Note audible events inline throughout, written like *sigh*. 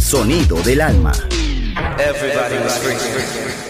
Sonido del alma. Balearic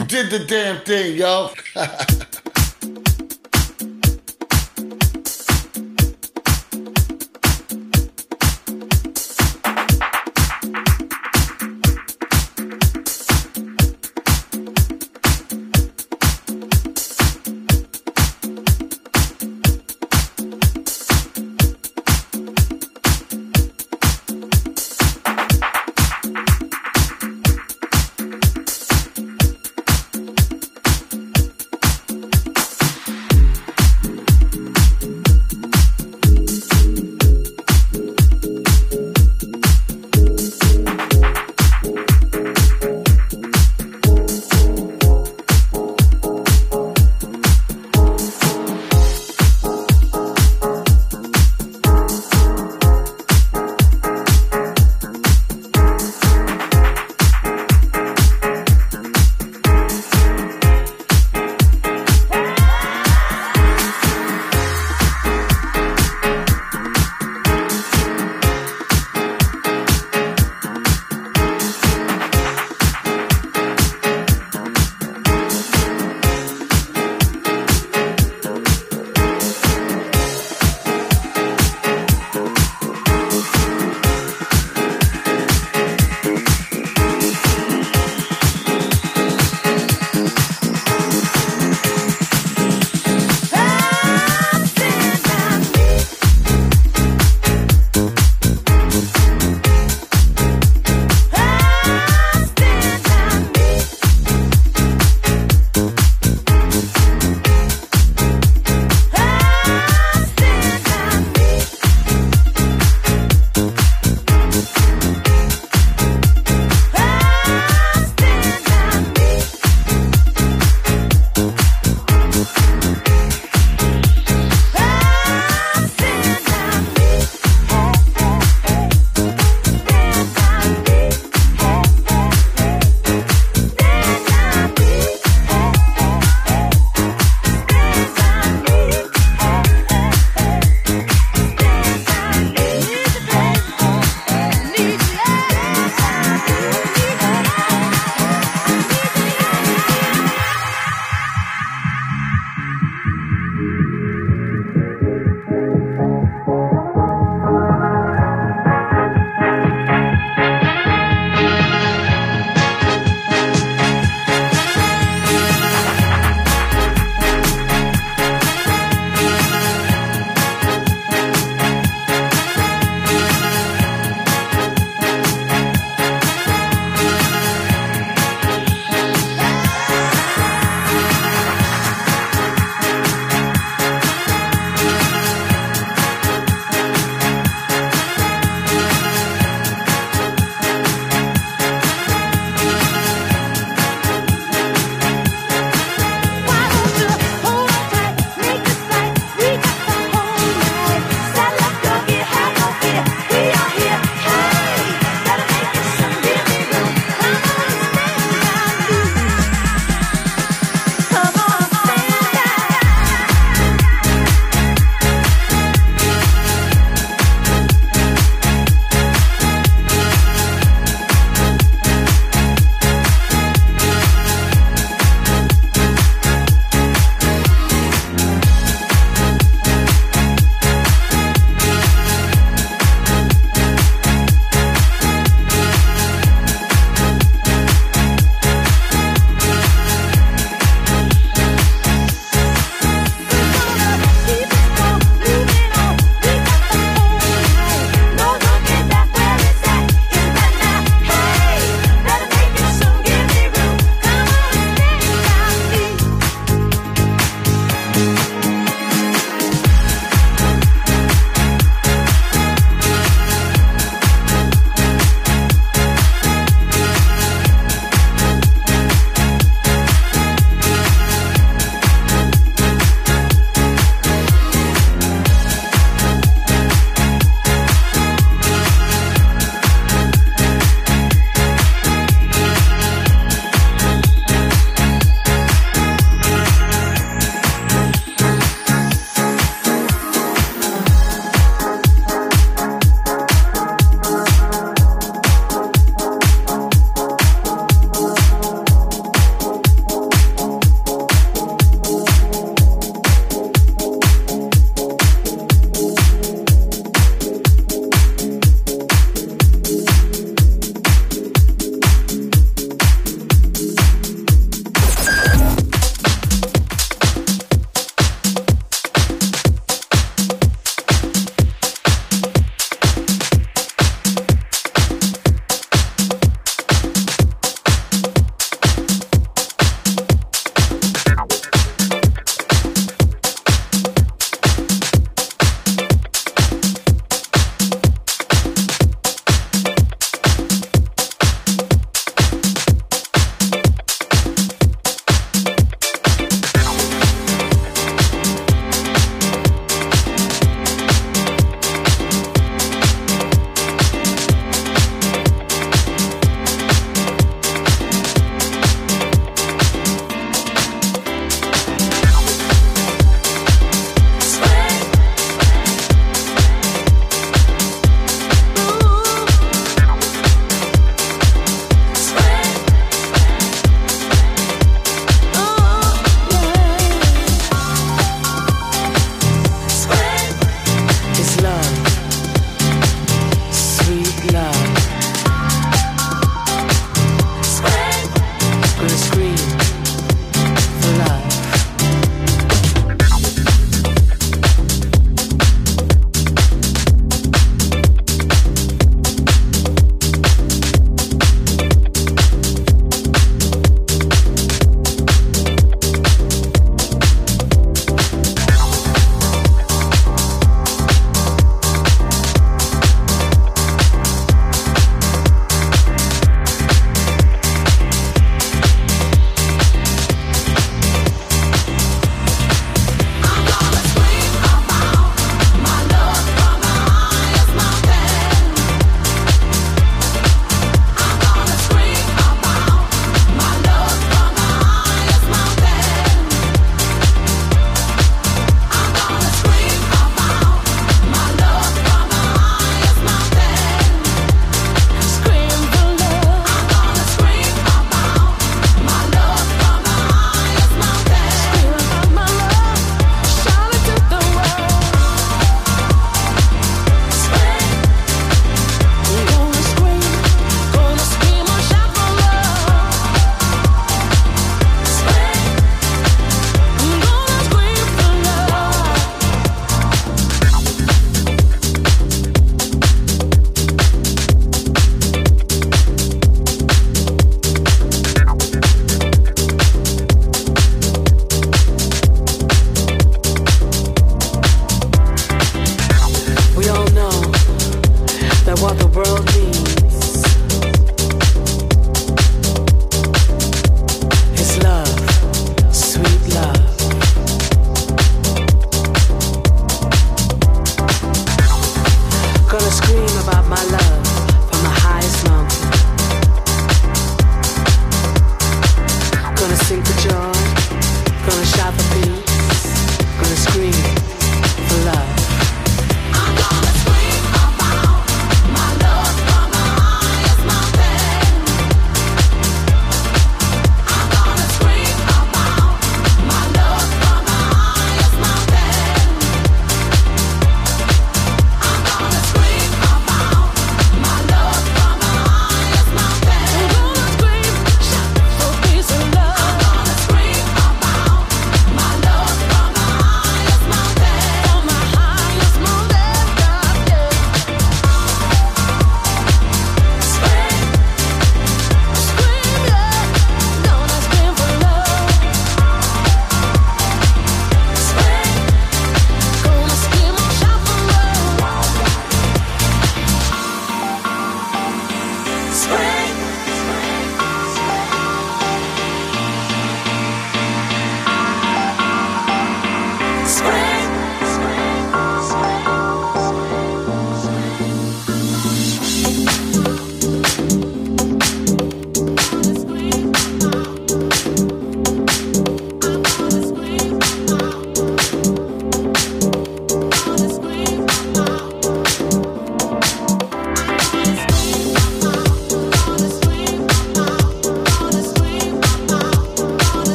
You did the damn thing, yo. *laughs*